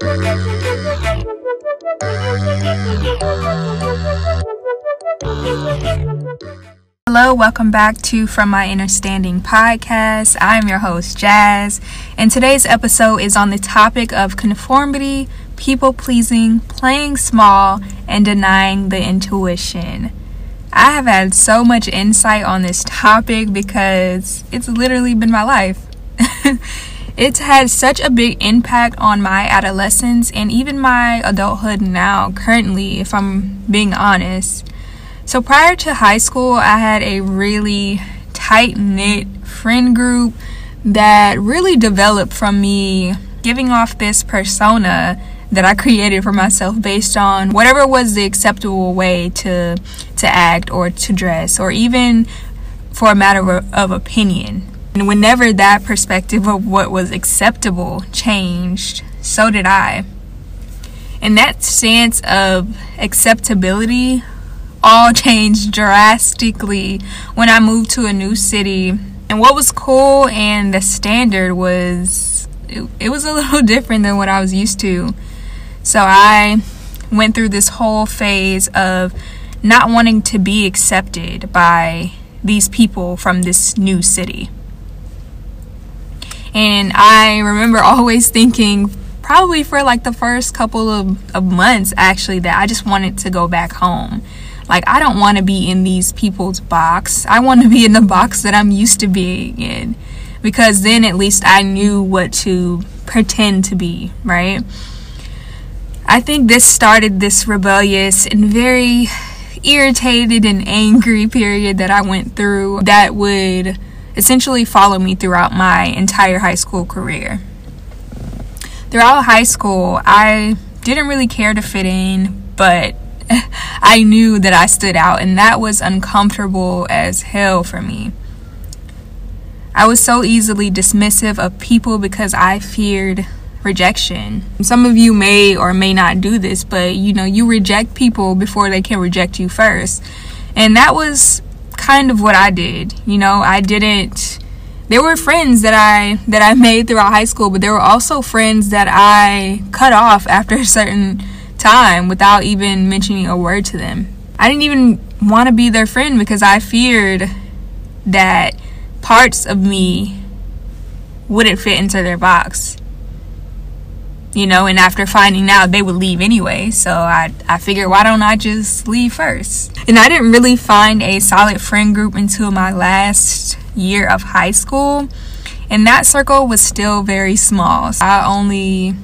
Hello, welcome back to From My Understanding podcast. I'm your host, Jazz, and today's episode is on the topic of conformity, people pleasing, playing small, and denying the intuition. I have had so much insight on this topic because it's literally been my life. it's had such a big impact on my adolescence and even my adulthood now, currently, if I'm being honest. So prior to high school, I had a really tight knit friend group that really developed from me giving off this persona that I created for myself based on whatever was the acceptable way to to act or to dress or even for a matter of, of opinion. And whenever that perspective of what was acceptable changed, so did I. And that stance of acceptability all changed drastically when I moved to a new city. And what was cool and the standard was it, it was a little different than what I was used to. So I went through this whole phase of not wanting to be accepted by these people from this new city. And I remember always thinking, probably for like the first couple of, of months actually, that I just wanted to go back home. Like, I don't want to be in these people's box. I want to be in the box that I'm used to being in. Because then at least I knew what to pretend to be, right? I think this started this rebellious and very irritated and angry period that I went through that would essentially followed me throughout my entire high school career. Throughout high school, I didn't really care to fit in, but I knew that I stood out, and that was uncomfortable as hell for me. I was so easily dismissive of people because I feared rejection. Some of you may or may not do this, but you know, you reject people before they can reject you first. And that was kind of what I did. You know, I didn't there were friends that I that I made throughout high school, but there were also friends that I cut off after a certain time without even mentioning a word to them. I didn't even want to be their friend because I feared that parts of me wouldn't fit into their box. You know, and after finding out they would leave anyway, so I I figured why don't I just leave first? And I didn't really find a solid friend group until my last year of high school. And that circle was still very small. So I only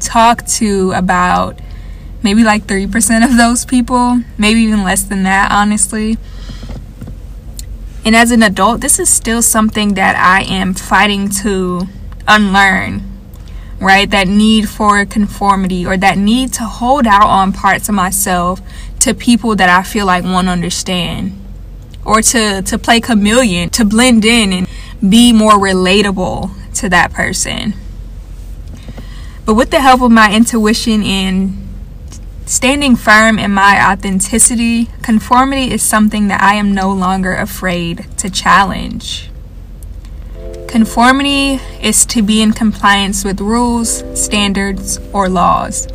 talked to about maybe like 3% of those people, maybe even less than that, honestly. And as an adult, this is still something that I am fighting to unlearn, right? That need for conformity or that need to hold out on parts of myself to people that I feel like won't understand. Or to, to play chameleon, to blend in and be more relatable to that person. But with the help of my intuition and Standing firm in my authenticity, conformity is something that I am no longer afraid to challenge. Conformity is to be in compliance with rules, standards, or laws.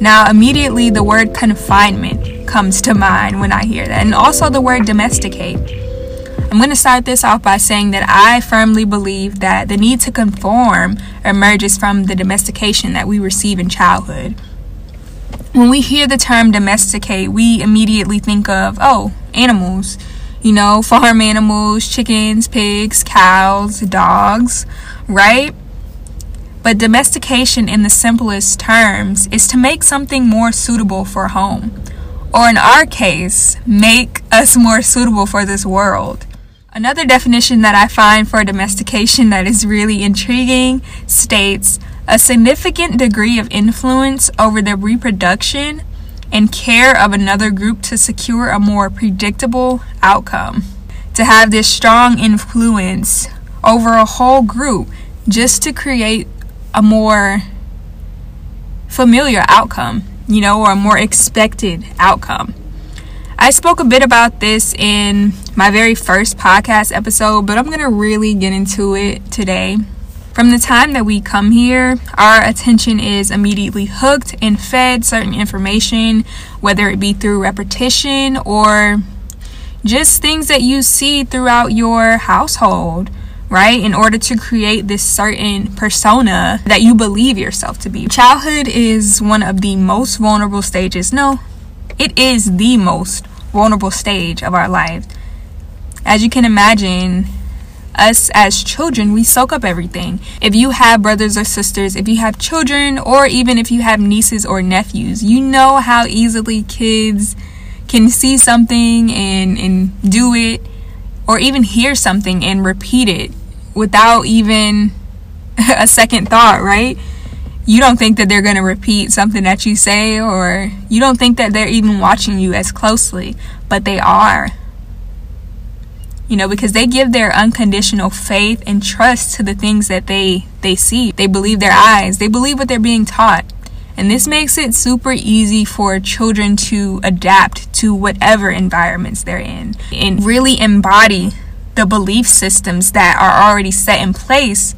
Now, immediately the word confinement comes to mind when I hear that, and also the word domesticate. I'm going to start this off by saying that I firmly believe that the need to conform emerges from the domestication that we receive in childhood when we hear the term domesticate, we immediately think of, oh, animals. You know, farm animals, chickens, pigs, cows, dogs, right? But domestication, in the simplest terms, is to make something more suitable for home. Or in our case, make us more suitable for this world. Another definition that I find for domestication that is really intriguing states a significant degree of influence over the reproduction and care of another group to secure a more predictable outcome. To have this strong influence over a whole group just to create a more familiar outcome, you know, or a more expected outcome. I spoke a bit about this in my very first podcast episode, but I'm going to really get into it today From the time that we come here, our attention is immediately hooked and fed certain information, whether it be through repetition or just things that you see throughout your household, right? In order to create this certain persona that you believe yourself to be. Childhood is one of the most vulnerable stages. No, it is the most vulnerable stage of our life. As you can imagine, us as children, we soak up everything. If you have brothers or sisters, if you have children, or even if you have nieces or nephews, you know how easily kids can see something and, and do it, or even hear something and repeat it without even a second thought, right? You don't think that they're going to repeat something that you say, or you don't think that they're even watching you as closely, but they are you know because they give their unconditional faith and trust to the things that they they see. They believe their eyes. They believe what they're being taught. And this makes it super easy for children to adapt to whatever environments they're in and really embody the belief systems that are already set in place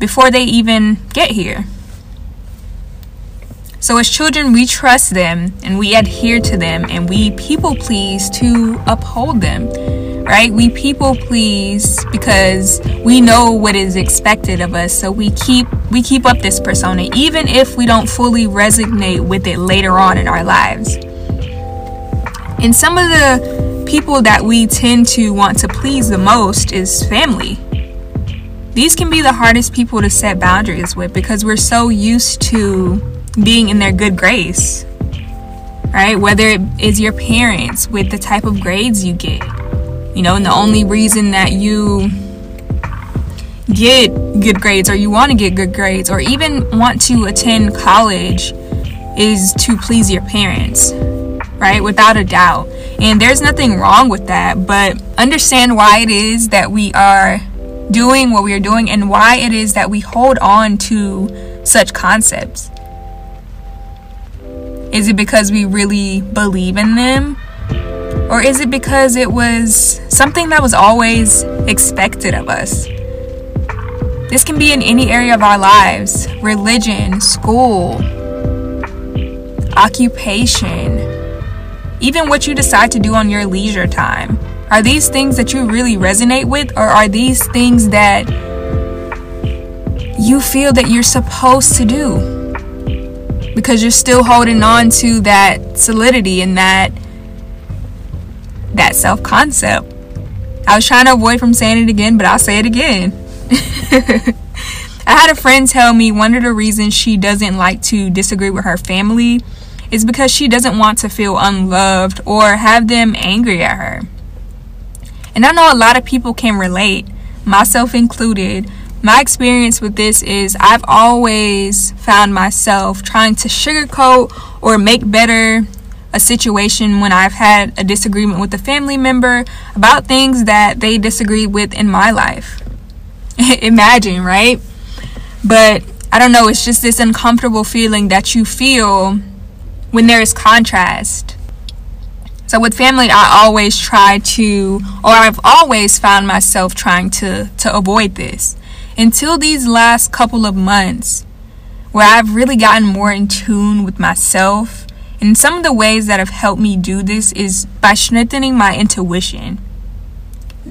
before they even get here. So, as children, we trust them and we adhere to them and we people please to uphold them right? We people please because we know what is expected of us. So we keep we keep up this persona even if we don't fully resonate with it later on in our lives. And some of the people that we tend to want to please the most is family. These can be the hardest people to set boundaries with because we're so used to being in their good grace. Right? Whether it is your parents with the type of grades you get, you know, and the only reason that you get good grades or you want to get good grades or even want to attend college is to please your parents, right? Without a doubt. And there's nothing wrong with that, but understand why it is that we are doing what we are doing and why it is that we hold on to such concepts. Is it because we really believe in them? Or is it because it was something that was always expected of us? This can be in any area of our lives religion, school, occupation, even what you decide to do on your leisure time. Are these things that you really resonate with, or are these things that you feel that you're supposed to do? Because you're still holding on to that solidity and that that self concept. I was trying to avoid from saying it again, but I'll say it again. I had a friend tell me one of the reasons she doesn't like to disagree with her family is because she doesn't want to feel unloved or have them angry at her. And I know a lot of people can relate, myself included. My experience with this is I've always found myself trying to sugarcoat or make better a situation when I've had a disagreement with a family member about things that they disagreed with in my life. Imagine, right? But I don't know, it's just this uncomfortable feeling that you feel when there is contrast. So with family, I always try to, or I've always found myself trying to, to avoid this until these last couple of months where I've really gotten more in tune with myself and some of the ways that have helped me do this is by strengthening my intuition.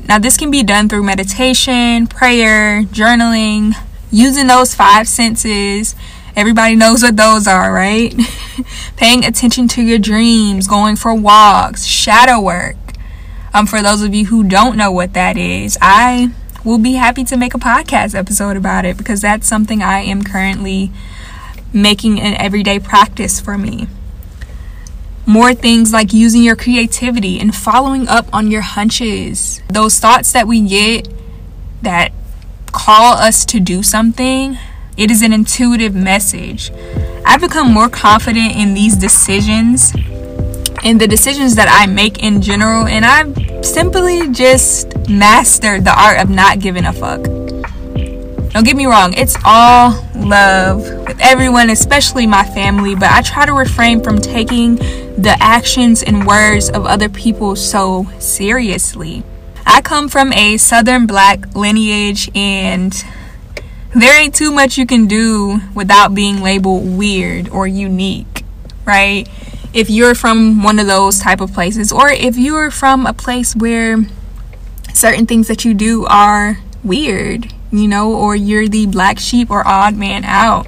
Now, this can be done through meditation, prayer, journaling, using those five senses. Everybody knows what those are, right? Paying attention to your dreams, going for walks, shadow work. Um, for those of you who don't know what that is, I will be happy to make a podcast episode about it because that's something I am currently making an everyday practice for me. More things like using your creativity and following up on your hunches. Those thoughts that we get that call us to do something, it is an intuitive message. I've become more confident in these decisions and the decisions that I make in general, and I've simply just mastered the art of not giving a fuck. Don't get me wrong, it's all love with everyone, especially my family, but I try to refrain from taking the actions and words of other people so seriously. I come from a southern black lineage and there ain't too much you can do without being labeled weird or unique, right? If you're from one of those type of places, or if you're from a place where certain things that you do are weird, you know, or you're the black sheep or odd man out.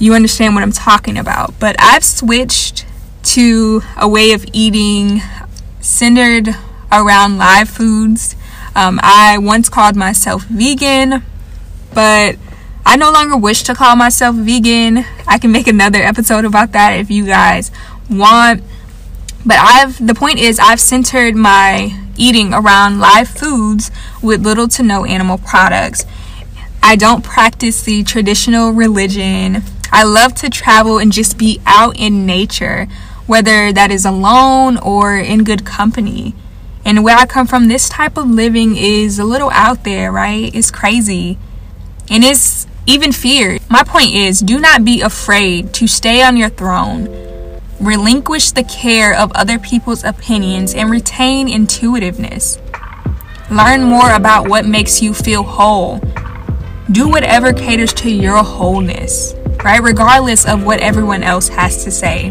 You understand what I'm talking about. But I've switched to a way of eating centered around live foods. Um, I once called myself vegan, but I no longer wish to call myself vegan. I can make another episode about that if you guys want. But I've the point is I've centered my eating around live foods with little to no animal products. I don't practice the traditional religion. I love to travel and just be out in nature, whether that is alone or in good company. And where I come from, this type of living is a little out there, right? It's crazy. And it's even feared. My point is do not be afraid to stay on your throne Relinquish the care of other people's opinions and retain intuitiveness. Learn more about what makes you feel whole. Do whatever caters to your wholeness, right? Regardless of what everyone else has to say.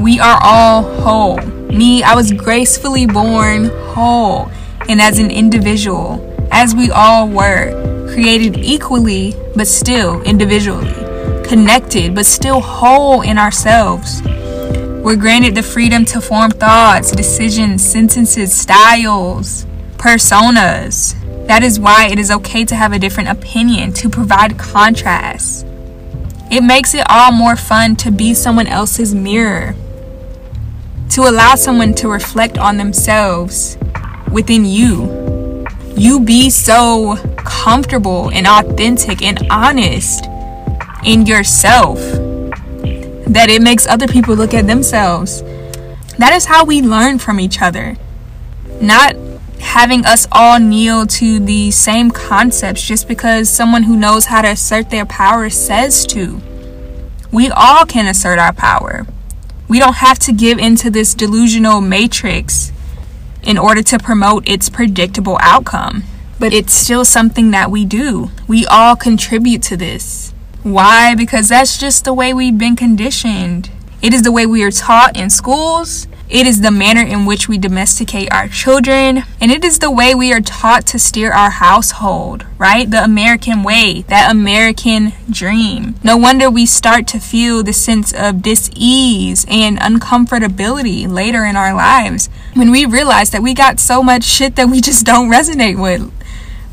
We are all whole. Me, I was gracefully born whole and as an individual, as we all were, created equally but still individually, connected but still whole in ourselves. We're granted the freedom to form thoughts, decisions, sentences, styles, personas. That is why it is okay to have a different opinion, to provide contrast. It makes it all more fun to be someone else's mirror, to allow someone to reflect on themselves within you. You be so comfortable and authentic and honest in yourself that it makes other people look at themselves. That is how we learn from each other. Not having us all kneel to the same concepts just because someone who knows how to assert their power says to. We all can assert our power. We don't have to give into this delusional matrix in order to promote its predictable outcome. But it's still something that we do. We all contribute to this. Why? Because that's just the way we've been conditioned. It is the way we are taught in schools. It is the manner in which we domesticate our children. And it is the way we are taught to steer our household, right? The American way, that American dream. No wonder we start to feel the sense of dis-ease and uncomfortability later in our lives when we realize that we got so much shit that we just don't resonate with.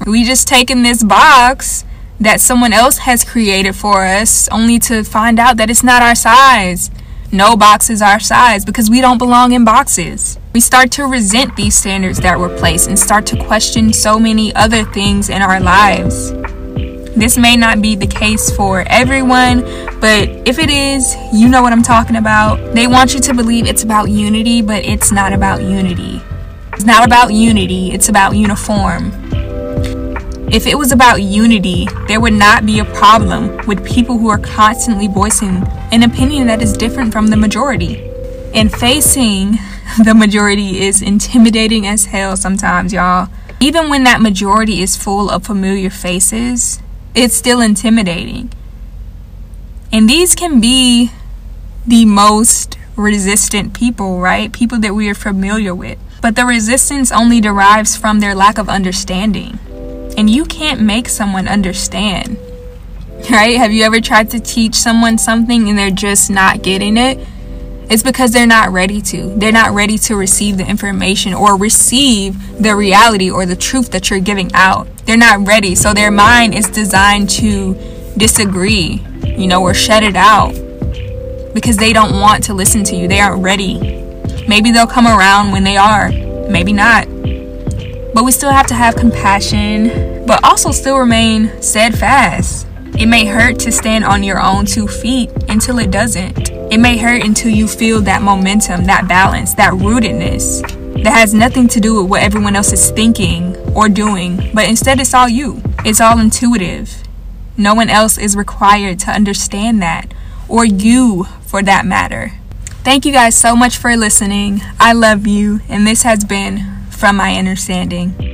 We just take in this box that someone else has created for us only to find out that it's not our size. No box is our size because we don't belong in boxes. We start to resent these standards that were placed and start to question so many other things in our lives. This may not be the case for everyone, but if it is, you know what I'm talking about. They want you to believe it's about unity, but it's not about unity. It's not about unity, it's about uniform. If it was about unity, there would not be a problem with people who are constantly voicing an opinion that is different from the majority. And facing the majority is intimidating as hell sometimes, y'all. Even when that majority is full of familiar faces, it's still intimidating. And these can be the most resistant people, right? People that we are familiar with. But the resistance only derives from their lack of understanding. And you can't make someone understand. Right? Have you ever tried to teach someone something and they're just not getting it? It's because they're not ready to. They're not ready to receive the information or receive the reality or the truth that you're giving out. They're not ready. So their mind is designed to disagree, you know, or shut it out because they don't want to listen to you. They aren't ready. Maybe they'll come around when they are, maybe not. But we still have to have compassion, but also still remain steadfast. It may hurt to stand on your own two feet until it doesn't. It may hurt until you feel that momentum, that balance, that rootedness that has nothing to do with what everyone else is thinking or doing, but instead it's all you. It's all intuitive. No one else is required to understand that, or you for that matter. Thank you guys so much for listening. I love you, and this has been from my understanding.